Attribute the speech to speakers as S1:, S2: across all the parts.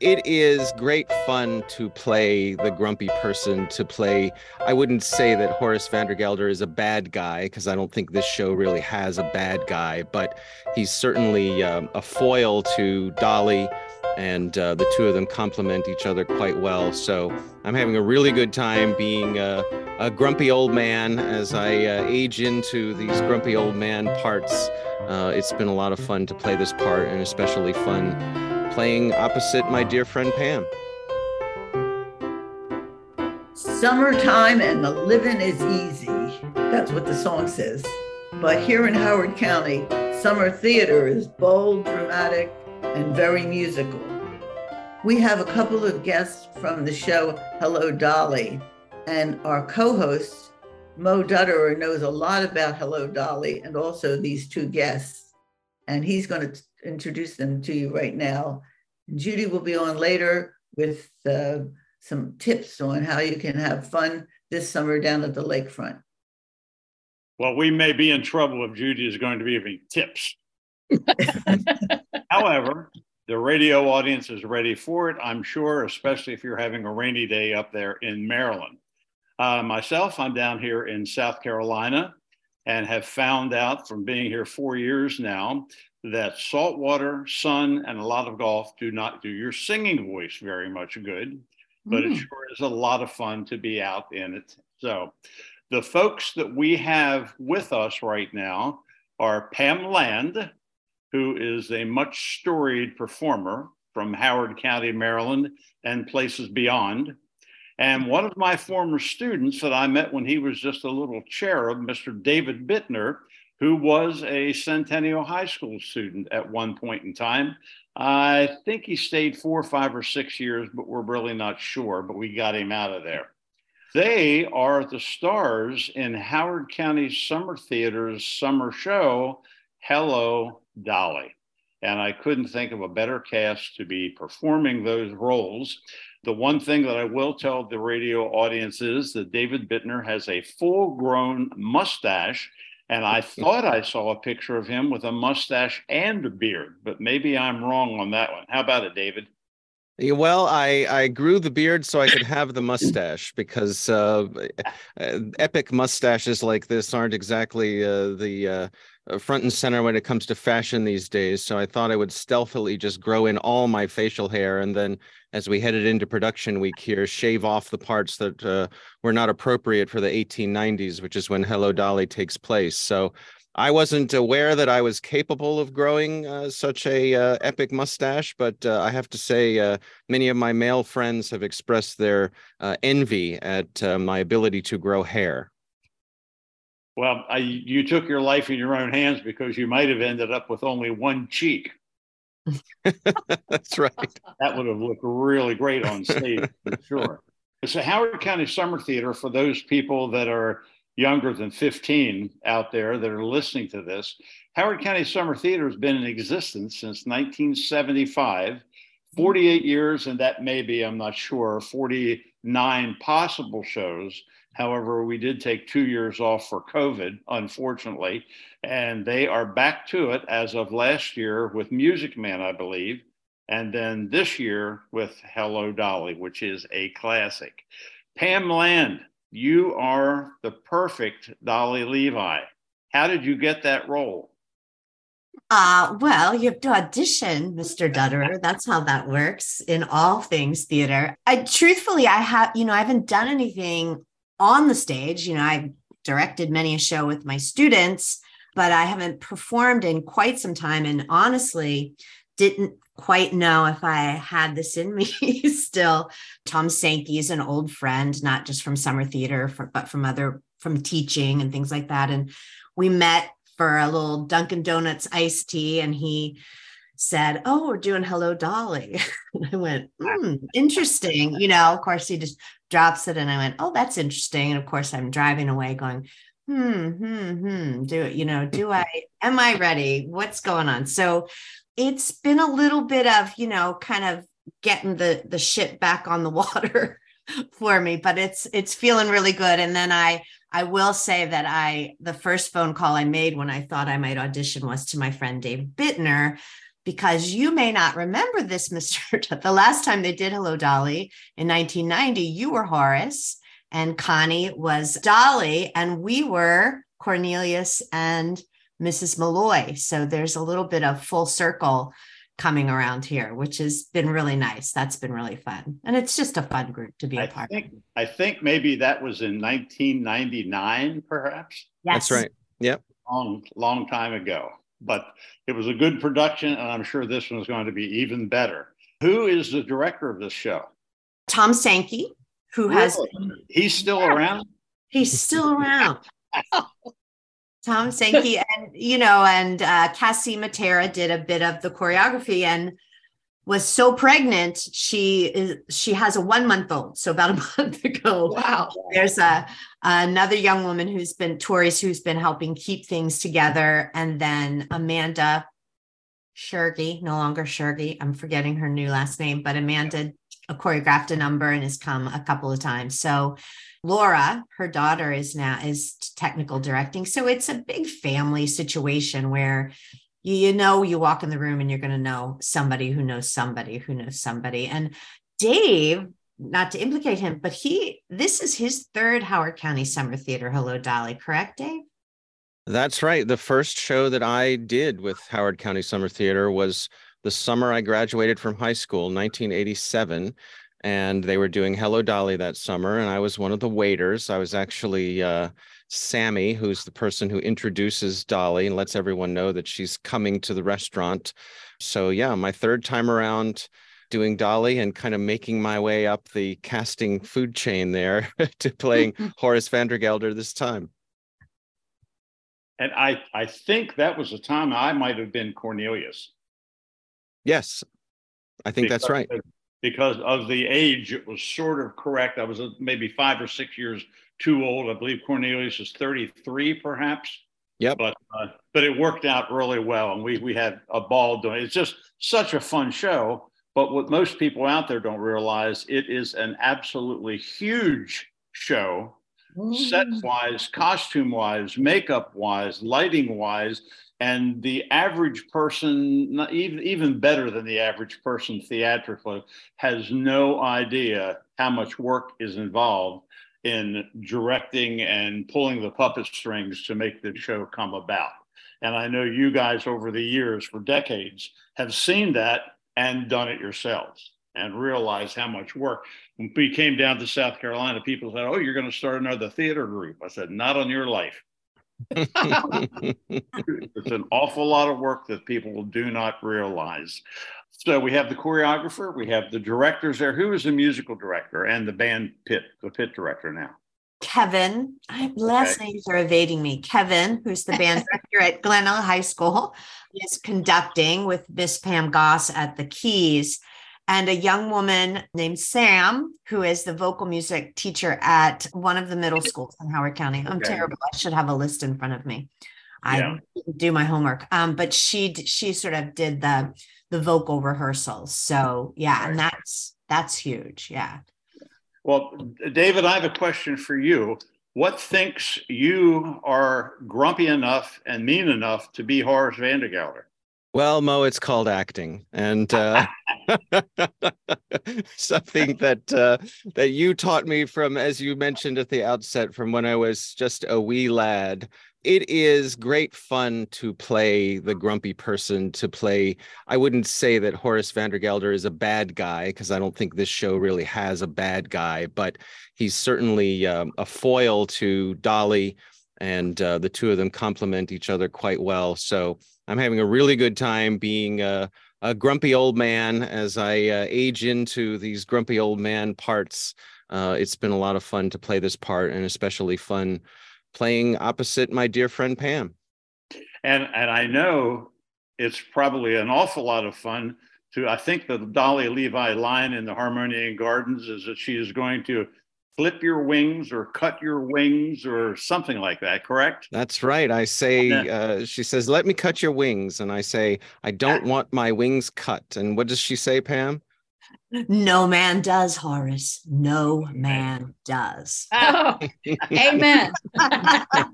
S1: it is great fun to play the grumpy person to play. I wouldn't say that horace vandergelder is a bad guy because i don't think this show really has a bad guy but he's certainly um, a foil to dolly and uh, the two of them complement each other quite well. So i'm having a really good time being a, a grumpy old man as i uh, age into these grumpy old man parts. Uh, it's been a lot of fun to play this part and especially fun playing opposite my dear friend Pam.
S2: Summertime and the living is easy. That's what the song says. But here in Howard County, summer theater is bold, dramatic, and very musical. We have a couple of guests from the show Hello Dolly, and our co host, Mo Dutterer, knows a lot about Hello Dolly and also these two guests. And he's going to introduce them to you right now. Judy will be on later with uh, some tips on how you can have fun this summer down at the lakefront.
S3: Well, we may be in trouble if Judy is going to be giving tips. However, the radio audience is ready for it, I'm sure, especially if you're having a rainy day up there in Maryland. Uh, myself, I'm down here in South Carolina and have found out from being here four years now that salt water, sun, and a lot of golf do not do your singing voice very much good, but mm. it sure is a lot of fun to be out in it. So, the folks that we have with us right now are Pam Land, who is a much storied performer from Howard County, Maryland, and places beyond. And one of my former students that I met when he was just a little cherub, Mr. David Bittner, who was a Centennial High School student at one point in time. I think he stayed four, five, or six years, but we're really not sure. But we got him out of there. They are the stars in Howard County Summer Theater's summer show, Hello, Dolly. And I couldn't think of a better cast to be performing those roles. The one thing that I will tell the radio audience is that David Bittner has a full grown mustache and I thought I saw a picture of him with a mustache and a beard, but maybe I'm wrong on that one. How about it, David?
S1: Well, I, I grew the beard so I could have the mustache because uh, epic mustaches like this aren't exactly uh, the uh, front and center when it comes to fashion these days. So I thought I would stealthily just grow in all my facial hair. And then as we headed into production week here, shave off the parts that uh, were not appropriate for the 1890s, which is when Hello Dolly takes place. So I wasn't aware that I was capable of growing uh, such a uh, epic mustache, but uh, I have to say, uh, many of my male friends have expressed their envy at my ability to grow hair.
S3: Well, I, you took your life in your own hands because you might have ended up with only one cheek.
S1: That's right.
S3: That would have looked really great on stage for sure. It's So, Howard County Summer Theater, for those people that are younger than 15 out there that are listening to this, Howard County Summer Theater has been in existence since 1975, 48 years, and that may be, I'm not sure, 49 possible shows However, we did take two years off for COVID, unfortunately, and they are back to it as of last year with Music Man, I believe, and then this year with Hello Dolly, which is a classic. Pam Land, you are the perfect Dolly Levi. How did you get that role?
S4: Uh, well, you have to audition, Mr. Dutterer. That's how that works in all things theater. I truthfully, I have, you know, I haven't done anything on the stage. You know, I've directed many a show with my students, but I haven't performed in quite some time. And honestly, didn't quite know if I had this in me still. Tom Sankey is an old friend, not just from summer theater, but from other from teaching and things like that. And we met for a little Dunkin' Donuts iced tea, and he said, "Oh, we're doing Hello Dolly." I went, mm, "Interesting." You know, of course, he just drops it and I went, oh, that's interesting. And of course, I'm driving away going, hmm, hmm, hmm, do it, you know, do I, am I ready? What's going on? So it's been a little bit of, you know, kind of getting the the ship back on the water for me, but it's it's feeling really good. And then I I will say that I the first phone call I made when I thought I might audition was to my friend Dave Bittner because you may not remember this, Mr. the last time they did Hello Dolly in 1990, you were Horace and Connie was Dolly, and we were Cornelius and Mrs. Malloy. So there's a little bit of full circle coming around here, which has been really nice. That's been really fun. And it's just a fun group to be a
S3: I
S4: part
S3: think,
S4: of.
S3: I think maybe that was in 1999, perhaps.
S4: Yes.
S1: That's right. Yep.
S3: Long, long time ago. But it was a good production, and I'm sure this one's going to be even better. Who is the director of this show?
S4: Tom Sankey, who has
S3: He's still
S4: Yeah.
S3: around?
S4: he's still around. Tom Sankey and you know, and uh, Cassie Matera did a bit of the choreography and was so pregnant. She is she has a one month old. So about a month ago,
S2: Wow.
S4: there's a another young woman who's been Tori's who's been helping keep things together, and then Amanda Shergy, no longer Shergy. I'm forgetting her new last name, but Amanda choreographed a number and has come a couple of times. So Laura, her daughter, is now is technical directing. So it's a big family situation where you, you know you walk in the room and you're going to know somebody who knows somebody who knows somebody. And Dave, not to implicate him, but he this is his third Howard County Summer Theater Hello Dolly, correct, Dave?
S1: That's right. The first show that I did with Howard County Summer Theater was the summer I graduated from high school, 1987. And they were doing Hello Dolly that summer. And I was one of the waiters. I was actually uh, Sammy, who's the person who introduces Dolly and lets everyone know that she's coming to the restaurant. So, yeah, my third time around doing Dolly and kind of making my way up the casting food chain there to playing Horace Vandergelder this time.
S3: And I, I think that was the time I might have been Cornelius.
S1: Yes, I think that's right.
S3: Because- Because of the age, it was sort of correct. I was uh, maybe five or six years too old. I believe Cornelius is 33, perhaps.
S1: Yep.
S3: But uh, but it worked out really well, and we we had a ball doing. it. It's just such a fun show. But what most people out there don't realize, it is an absolutely huge show set wise, costume wise, makeup wise, lighting wise, and the average person, not even even better than the average person theatrically, has no idea how much work is involved in directing and pulling the puppet strings to make the show come about. And I know you guys over the years, for decades, have seen that and done it yourselves and realized how much work. When we came down to South Carolina, people said, Oh, you're going to start another theater group. I said, Not on your life. It's an awful lot of work that people do not realize. So we have the choreographer, we have the directors there. Who is the musical director and the band pit, the pit director now?
S4: Kevin, I, last names are evading me. Kevin, who's the band director at Glenelg High School, is conducting with Miss Pam Goss at the keys, and a young woman named Sam, who is the vocal music teacher at one of the middle schools in Howard County. I'm
S3: Okay.
S4: terrible. I should have a list in front of me. I
S3: Yeah.
S4: didn't do my homework. Um, but she she sort of did the the vocal rehearsals. So yeah, and that's that's huge. Yeah.
S3: Well, David, I have a question for you. What thinks you are grumpy enough and mean enough to be Horace Vandergelder?
S1: Well, Mo, it's called acting, and uh, something that uh, that you taught me from, as you mentioned at the outset, from when I was just a wee lad. It is great fun to play the grumpy person. To play, I wouldn't say that Horace Vandergelder is a bad guy because I don't think this show really has a bad guy, but he's certainly um, a foil to Dolly, and uh, the two of them complement each other quite well. So. I'm having a really good time being a, a grumpy old man as I uh, age into these grumpy old man parts. Uh, it's been a lot of fun to play this part, and especially fun playing opposite my dear friend Pam.
S3: And and I know it's probably an awful lot of fun to. I think the Dolly Levi line in the Harmonia Gardens is that she is going to flip your wings or cut your wings or something like that. Correct?
S1: That's right. I say, uh, she says, "Let me cut your wings," and I say, "I don't want my wings cut." And what does she say, Pam?
S4: No man does, Horace. No man does.
S2: Oh, amen.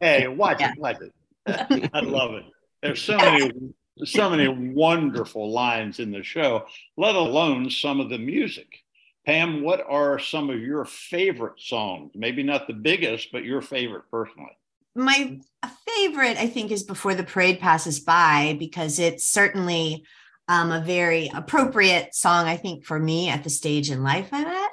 S3: Hey, watch
S4: Yeah.
S3: it, watch it. I love it. There's so many so many wonderful lines in the show, let alone some of the music. Pam, what are some of your favorite songs? Maybe not the biggest, but your favorite personally.
S4: My favorite, I think, is Before the Parade Passes By, because it's certainly um, a very appropriate song, I think, for me at the stage in life I'm at.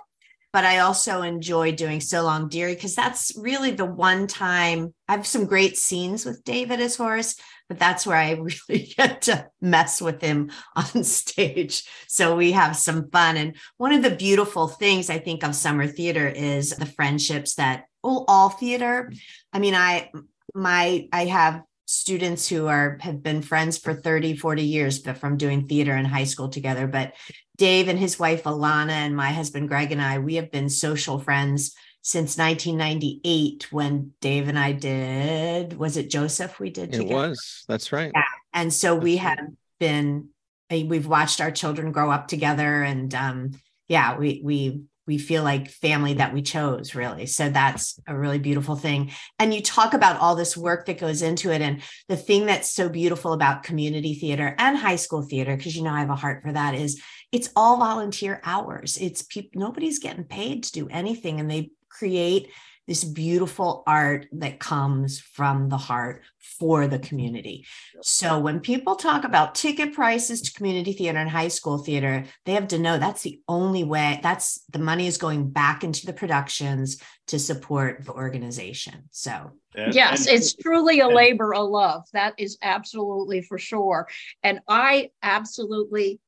S4: But I also enjoy doing So Long Dearie because that's really the one time I have some great scenes with David as Horace, but that's where I really get to mess with him on stage. So we have some fun. And one of the beautiful things I think of summer theater is the friendships that all theater. I mean, I my I have students who are have been friends for 30 40 years but from doing theater in high school together but dave and his wife alana and my husband greg and i we have been social friends since 1998 when Dave and I did was it Joseph we did
S1: together? It was. That's right.
S4: Yeah. And so we have been we've watched our children grow up together and um yeah, we we we feel like family that we chose really. So that's a really beautiful thing. And you talk about all this work that goes into it and the thing that's so beautiful about community theater and high school theater because you know i have a heart for that is it's all volunteer hours. It's people nobody's getting paid to do anything and they create this beautiful art that comes from the heart for the community. So when people talk about ticket prices to community theater and high school theater, they have to know that's the only way that's the money is going back into the productions to support the organization. So
S5: yes, it's truly a labor of love. That is absolutely for sure. And I absolutely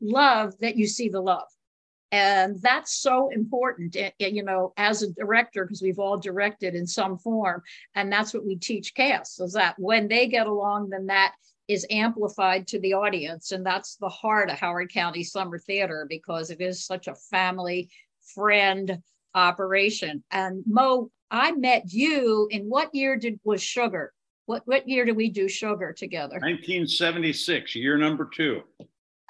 S5: love that you see the love and that's so important eh, eh, you know as a director because we've all directed in some form and that's what we teach cast is that when they get along then that is amplified to the audience and that's the heart of howard county summer theater because it is such a family friend operation. And mo i met you in what year did was sugar? What what year did we do sugar together?
S3: 1976 year number two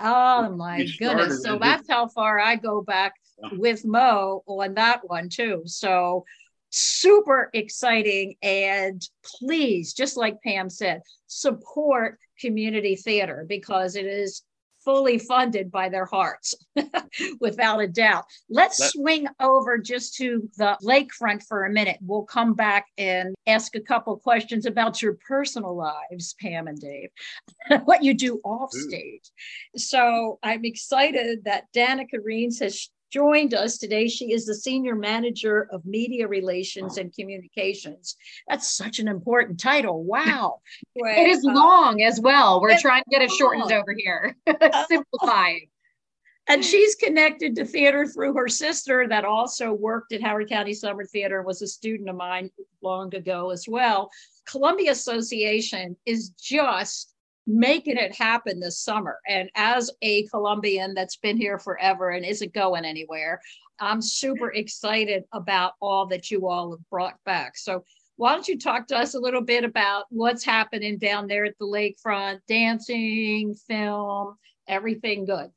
S5: Oh my goodness. So that's how far I go back with Mo on that one too. So super exciting. And please, just like Pam said, support community theater because it is fully funded by their hearts, without a doubt. Let's that, swing over just to the lakefront for a minute. We'll come back and ask a couple questions about your personal lives, Pam and Dave, what you do off stage. So I'm excited that Danica Reens has joined us today. She is the Senior Manager of Media Relations and Communications. That's such an important title. Wow.
S6: it is uh, long as well. We're trying to get it shortened long. over here, simplifying.
S5: And she's connected to theater through her sister that also worked at Howard County Summer Theater and was a student of mine long ago as well. Columbia Association is just making it happen this summer. And as a Columbian that's been here forever and isn't going anywhere, I'm super excited about all that you all have brought back. So why don't you talk to us a little bit about what's happening down there at the lakefront, dancing, film, everything good?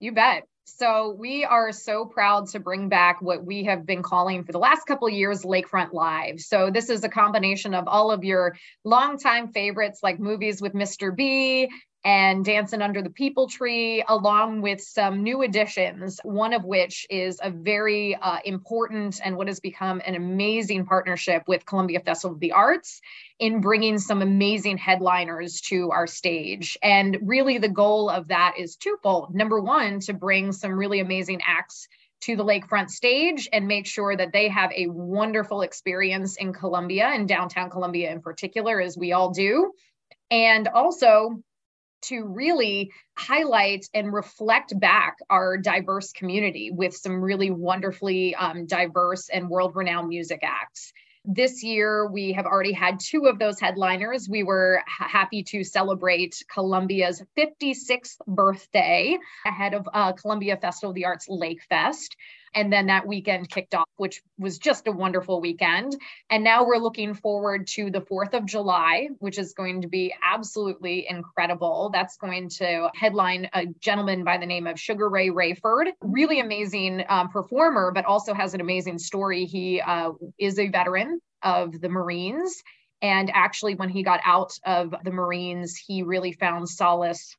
S6: You bet. So we are so proud to bring back what we have been calling for the last couple years Lakefront Live. So this is a combination of all of your longtime favorites like movies with Mr. B and Dancing Under the People Tree, along with some new additions, one of which is a very uh, important and what has become an amazing partnership with Columbia Festival of the Arts in bringing some amazing headliners to our stage. And really, the goal of that is twofold. Number one, to bring some really amazing acts to the lakefront stage and make sure that they have a wonderful experience in Columbia and downtown Columbia in particular, as we all do. And also to really highlight and reflect back our diverse community with some really wonderfully um, diverse and world renowned music acts. This year, we have already had two of those headliners. We were happy to celebrate Columbia's 56th birthday ahead of uh, Columbia Festival of the Arts Lake Fest. And then that weekend kicked off, which was just a wonderful weekend. And now we're looking forward to the 4th of July, which is going to be absolutely incredible. That's going to headline a gentleman by the name of Sugaray Rayford, really amazing um, performer, but also has an amazing story. He uh, is a veteran of the Marines And actually, when he got out of the Marines, he really found solace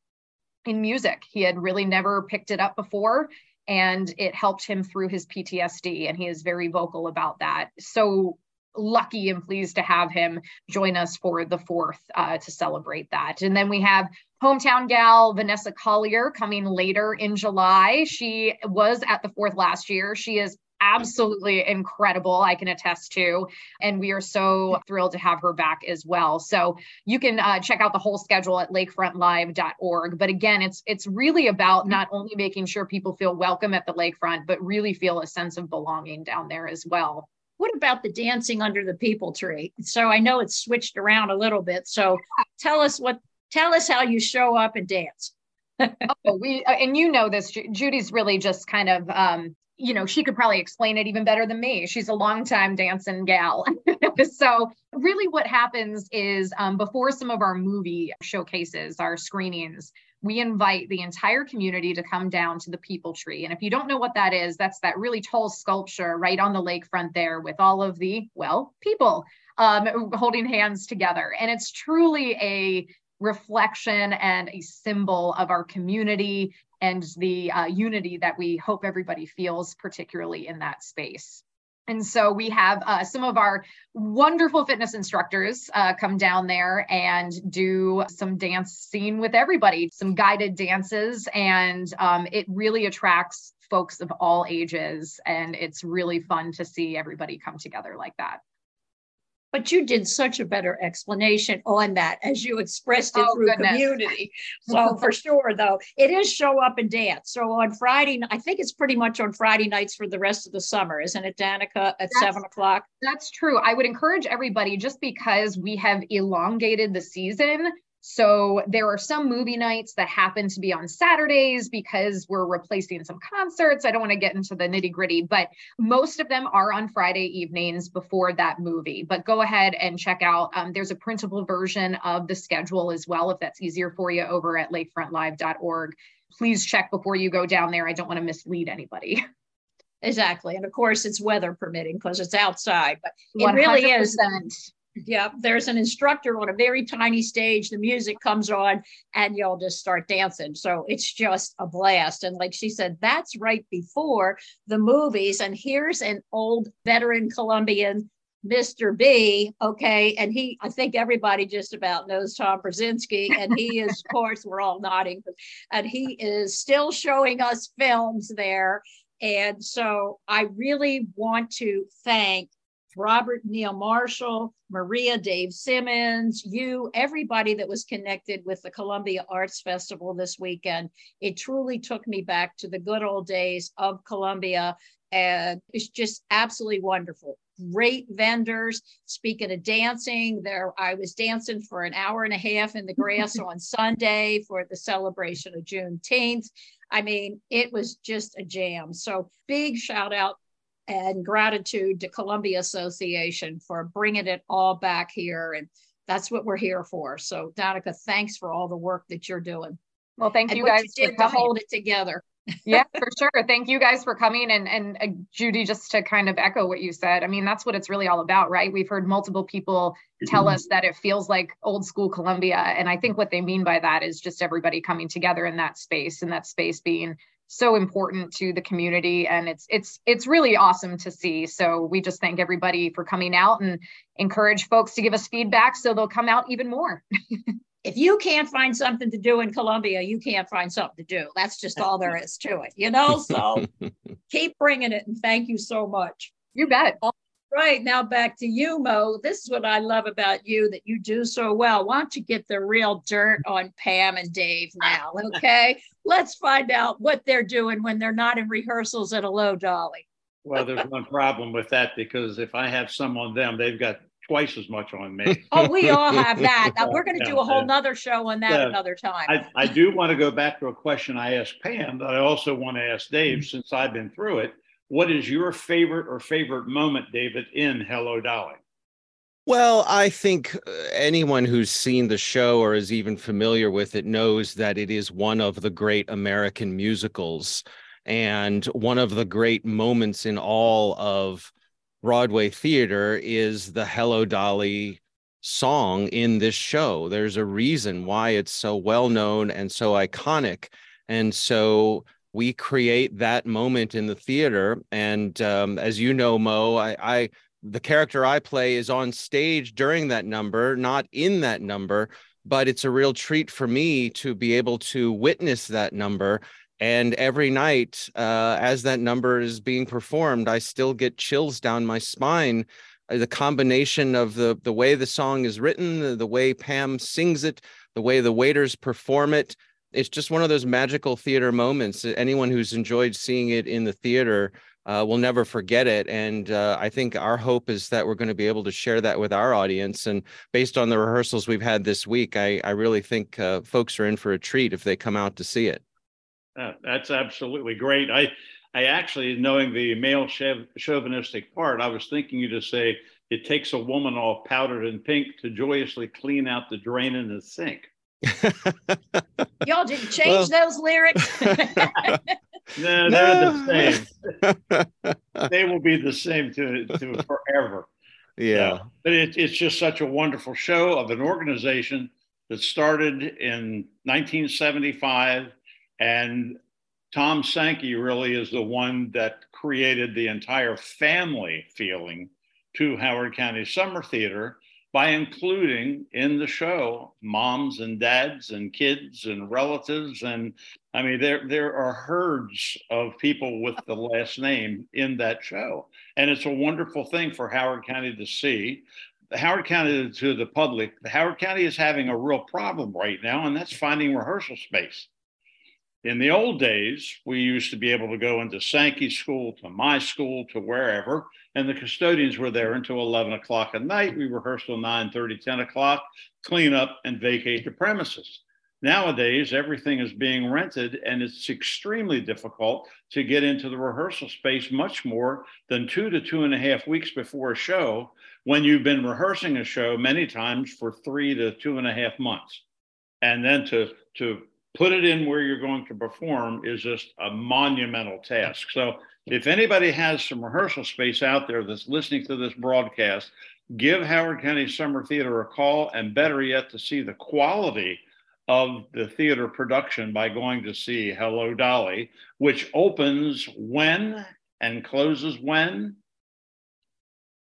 S6: in music. He had really never picked it up before, and it helped him through his PTSD. And he is very vocal about that. So lucky and pleased to have him join us for the fourth uh, to celebrate that. And then we have hometown gal Vanessa Collier coming later in July. She was at the fourth last year. She is absolutely incredible, I can attest to. And we are so thrilled to have her back as well. So you can uh, check out the whole schedule at lakefrontlive.org. But again, it's it's really about not only making sure people feel welcome at the lakefront, but really feel a sense of belonging down there as well
S5: what about the dancing under the people tree? So I know it's switched around a little bit. So tell us what, tell us how you show up and dance.
S6: oh, we uh, and you know this. Judy's really just kind of, um, you know, she could probably explain it even better than me. She's a longtime dancing gal. so really, what happens is um, before some of our movie showcases, our screenings, we invite the entire community to come down to the people tree. And if you don't know what that is, that's that really tall sculpture right on the lakefront there with all of the, well, people um, holding hands together. And it's truly a reflection and a symbol of our community and the uh, unity that we hope everybody feels, particularly in that space. And so we have uh, some of our wonderful fitness instructors uh, come down there and do some dance scene with everybody, some guided dances. And um, it really attracts folks of all ages. And it's really fun to see everybody come together like that.
S5: But you did such a better explanation on that as you expressed it oh, through goodness. community. So for sure, though, it is show up and dance. So on Friday, I think it's pretty much on Friday nights for the rest of the summer, isn't it, Danica, at that's, seven o'clock?
S6: That's true. I would encourage everybody just because we have elongated the season so there are some movie nights that happen to be on Saturdays because we're replacing some concerts. I don't want to get into the nitty gritty, but most of them are on Friday evenings before that movie. But go ahead and check out. Um, there's a printable version of the schedule as well, if that's easier for you over at lakefrontlive.org. Please check before you go down there. I don't want to mislead anybody.
S5: Exactly. And of course, it's weather permitting because it's outside, but it 100%. really is yeah, there's an instructor on a very tiny stage. The music comes on, and y'all just start dancing. So it's just a blast. And like she said, that's right before the movies. And here's an old veteran Columbian Mr. B, okay, and he, I think everybody just about knows Tom Brzezinski, and he is, of course, we're all nodding, and he is still showing us films there. And so I really want to thank Robert Neil Marshall, Maria Dave Simmons, you, everybody that was connected with the Columbia Arts Festival this weekend. It truly took me back to the good old days of Columbia. And it's just absolutely wonderful. Great vendors. Speaking of dancing, there I was dancing for an hour and a half in the grass on Sunday for the celebration of Juneteenth. I mean, it was just a jam. So big shout out and gratitude to Columbia Association for bringing it all back here. And that's what we're here for. So, Danica, thanks for all the work that you're doing.
S6: Well, thank and you guys
S5: you to hold it together.
S6: yeah, for sure. Thank you guys for coming. And and uh, Judy, just to kind of echo what you said, I mean, that's what it's really all about, right? We've heard multiple people tell mm-hmm. us that it feels like old school Columbia. And I think what they mean by that is just everybody coming together in that space, and that space being so important to the community and it's it's it's really awesome to see so we just thank everybody for coming out and encourage folks to give us feedback so they'll come out even more
S5: if you can't find something to do in Columbia, you can't find something to do. That's just all there is to it, you know? So keep bringing it and thank you so much.
S6: You bet.
S5: All right, now back to you, Mo. This is what I love about you that you do so well. Why don't you get the real dirt on Pam and Dave now? Okay, let's find out what they're doing when they're not in rehearsals at Hello Dolly.
S3: Well, there's one problem with that because if I have some on them, they've got twice as much on me.
S5: oh, we all have that. Now, We're going to do a whole nother show on that yeah. another time.
S3: I, I do want to go back to a question I asked Pam that I also want to ask Dave mm-hmm. since I've been through it. What is your favorite or favorite moment, David, in Hello Dolly?
S1: Well, I think uh, anyone who's seen the show or is even familiar with it knows that it is one of the great American musicals and one of the great moments in all of Broadway theater is the Hello Dolly song in this show. There's a reason why it's so well known and so iconic. And so we create that moment in the theater. And um, as you know, Mo, I, I the character I play is on stage during that number, not in that number, but it's a real treat for me to be able to witness that number. And every night, uh, as that number is being performed, I still get chills down my spine. Uh, the combination of the the way the song is written, the, the way Pam sings it, the way the waiters perform it, it's just one of those magical theater moments. Anyone who's enjoyed seeing it in the theater uh, will never forget it. And uh, I think our hope is that we're going to be able to share that with our audience. And based on the rehearsals we've had this week, I, I really think uh, folks are in for a treat if they come out to see it.
S3: Uh, that's absolutely great. I, I actually, knowing the male chauvinistic part, I was thinking you to say it takes a woman all powdered and pink to joyously clean out the drain in the sink.
S5: Y'all didn't change well, those lyrics.
S3: no, they're the same. they will be the same to, to forever.
S1: Yeah.
S3: But it, it's just such a wonderful show of an organization that started in 1975. And Tom Sankey really is the one that created the entire family feeling to Howard County Summer Theater by including in the show moms and dads and kids and relatives and i mean there there are herds of people with the last name in that show. And it's a wonderful thing for howard county to see. Howard county to the public howard county is having a real problem right now and that's finding rehearsal space in the old days, we used to be able to go into Sankey school, to my school, to wherever, and the custodians were there until 11 o'clock at night. We rehearsed till 9 30, 10 o'clock, clean up and vacate the premises. Nowadays, everything is being rented, and it's extremely difficult to get into the rehearsal space much more than two to two and a half weeks before a show when you've been rehearsing a show many times for three to two and a half months. And then to, to put it in where you're going to perform is just a monumental task. So if anybody has some rehearsal space out there that's listening to this broadcast, give Howard County Summer Theater a call, and better yet, to see the quality of the theater production by going to see Hello Dolly, which opens when and closes when?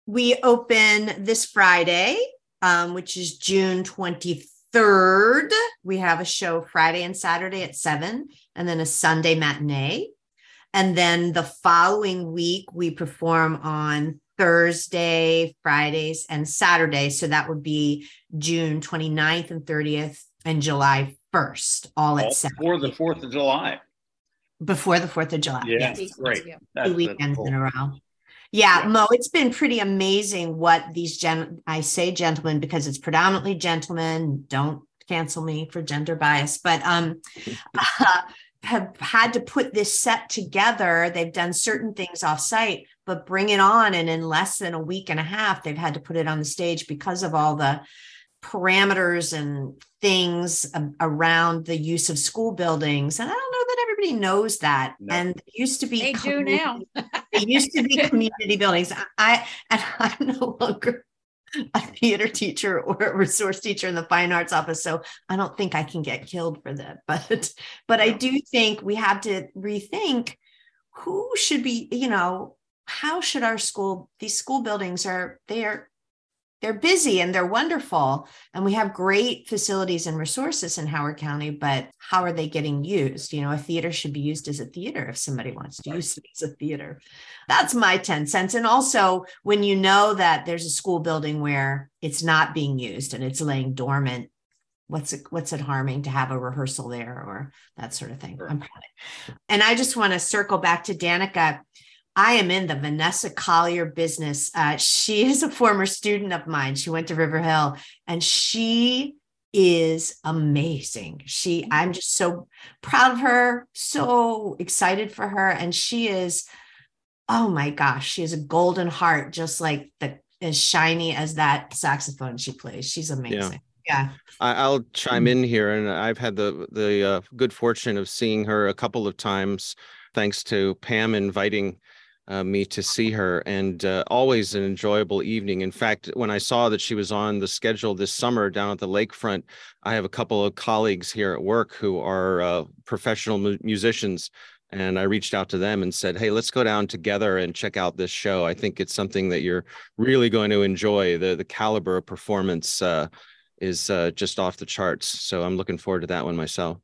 S4: We open this Friday, um, which is June 23rd 3rd, we have a show Friday and Saturday at 7, and then a Sunday matinee. And then the following week, we perform on Thursday, Fridays, and Saturdays. So that would be June 29th and 30th and July 1st, all at 7.
S3: Before the 4th of July.
S4: Before the 4th of July.
S3: Yeah, yes. great.
S4: Two weekends cool. in a row. Yeah, yeah, Mo, it's been pretty amazing what these gen I say gentlemen because it's predominantly gentlemen. Don't cancel me for gender bias, but um uh, have had to put this set together. They've done certain things off site, but bring it on. And in less than a week and a half, they've had to put it on the stage because of all the parameters and things around the use of school buildings. And I don't know that everybody knows that. No. And used to be
S5: they do now.
S4: it used to be community buildings. I and I'm no longer a theater teacher or a resource teacher in the fine arts office so i don't think i can get killed for that but but i do think we have to rethink who should be you know how should our school these school buildings are they are they're busy and they're wonderful and we have great facilities and resources in howard county but how are they getting used? You know a theater should be used as a theater if somebody wants to use it as a theater. That's my 10 cents and also when you know that there's a school building where it's not being used and it's laying dormant what's it what's it harming to have a rehearsal there or that sort of thing? Sure. and i just want to circle back to danica I am in the Vanessa Collier business. Uh, she is a former student of mine. She went to River Hill and she is amazing. She, I'm just so proud of her, so excited for her. And she is, oh my gosh, she has a golden heart, just like the as shiny as that saxophone she plays. She's amazing. Yeah. yeah.
S1: I, will chime in here, and I've had the the uh, good fortune of seeing her a couple of times, thanks to Pam inviting uh, me to see her, and uh, always an enjoyable evening. In fact, when I saw that she was on the schedule this summer down at the lakefront, I have a couple of colleagues here at work who are uh, professional mu- musicians. And I reached out to them and said, Hey, let's go down together and check out this show. I think it's something that you're really going to enjoy. The, the caliber of performance uh, is uh, just off the charts. So I'm looking forward to that one myself.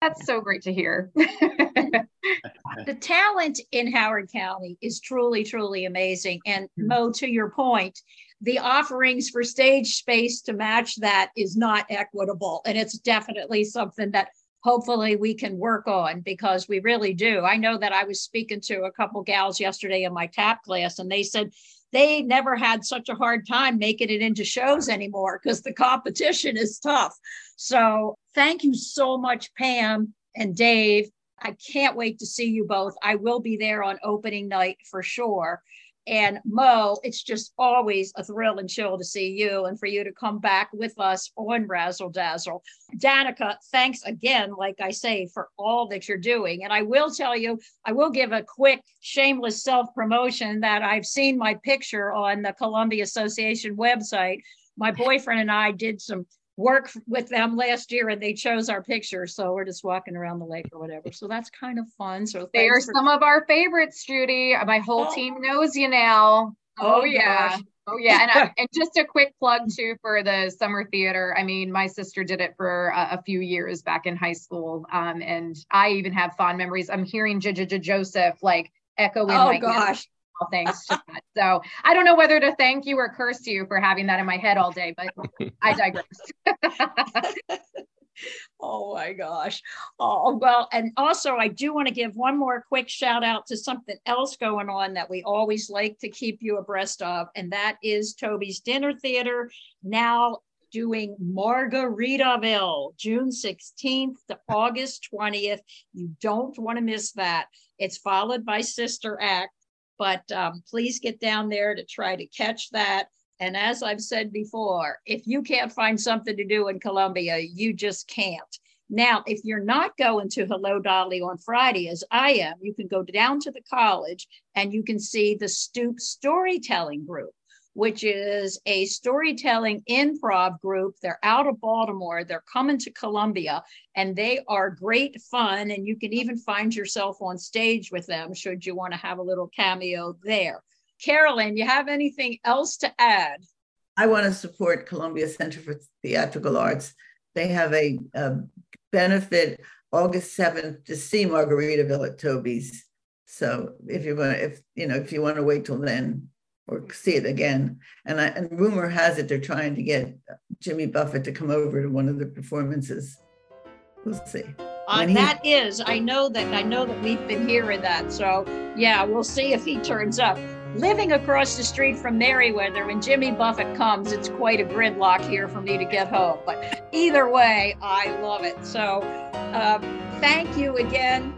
S6: That's so great to hear.
S5: the talent in Howard County is truly, truly amazing. And hmm. Mo, to your point, the offerings for stage space to match that is not equitable. And it's definitely something that hopefully we can work on because we really do. I know that I was speaking to a couple gals yesterday in my tap class, and they said they never had such a hard time making it into shows anymore because the competition is tough. So thank you so much, Pam and Dave. I can't wait to see you both. I will be there on opening night for sure. And Mo, it's just always a thrill and chill to see you and for you to come back with us on Razzle Dazzle. Danica, thanks again, like I say, for all that you're doing. And I will tell you, I will give a quick, shameless self promotion that I've seen my picture on the Columbia Association website. My boyfriend and I did some work with them last year and they chose our picture. So we're just walking around the lake or whatever. So that's kind of fun. So
S6: they are for- some of our favorites, Judy. My whole oh. team knows you now. Oh, oh yeah. Gosh. Oh yeah, and uh, and just a quick plug too for the summer theater. I mean, my sister did it for a, a few years back in high school, um, and I even have fond memories. I'm hearing J J Joseph like echo in
S5: oh,
S6: my
S5: gosh
S6: thanks to that. So I don't know whether to thank you or curse you for having that in my head all day, but I digress.
S5: oh my gosh. Oh, well, and also I do want to give one more quick shout out to something else going on that we always like to keep you abreast of, and that is Toby's Dinner Theater now doing Margaritaville, June 16th to August 20th. You don't want to miss that. It's followed by Sister Act but um, please get down there to try to catch that. And as I've said before, if you can't find something to do in Columbia, you just can't. Now, if you're not going to Hello Dolly on Friday, as I am, you can go down to the college and you can see the Stoop Storytelling Group which is a storytelling improv group. They're out of Baltimore. They're coming to Columbia and they are great fun. And you can even find yourself on stage with them should you want to have a little cameo there. Carolyn, you have anything else to add?
S2: I want to support Columbia Center for Theatrical Arts. They have a, a benefit August 7th to see Margaritaville at Toby's. So if you want, if you know, if you want to wait till then, or see it again. And I, and rumor has it they're trying to get Jimmy Buffett to come over to one of the performances. We'll see.
S5: Uh, that is, I know that I know that we've been hearing that. So yeah, we'll see if he turns up. Living across the street from Merriweather, when Jimmy Buffett comes, it's quite a gridlock here for me to get home. But either way, I love it. So um, thank you again,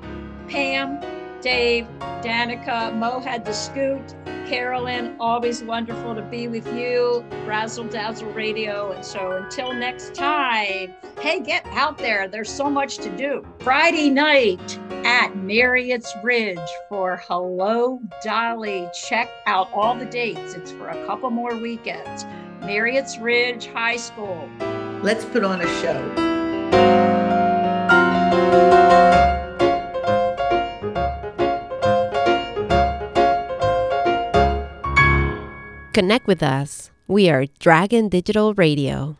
S5: Pam, Dave, Danica. Mo had to scoot. Carolyn, always wonderful to be with you. Razzle Dazzle Radio. And so until next time, hey, get out there. There's so much to do. Friday night at Marriott's Ridge for Hello Dolly. Check out all the dates. It's for a couple more weekends. Marriott's Ridge High School.
S2: Let's put on a show.
S7: Connect with us. We are Dragon Digital Radio.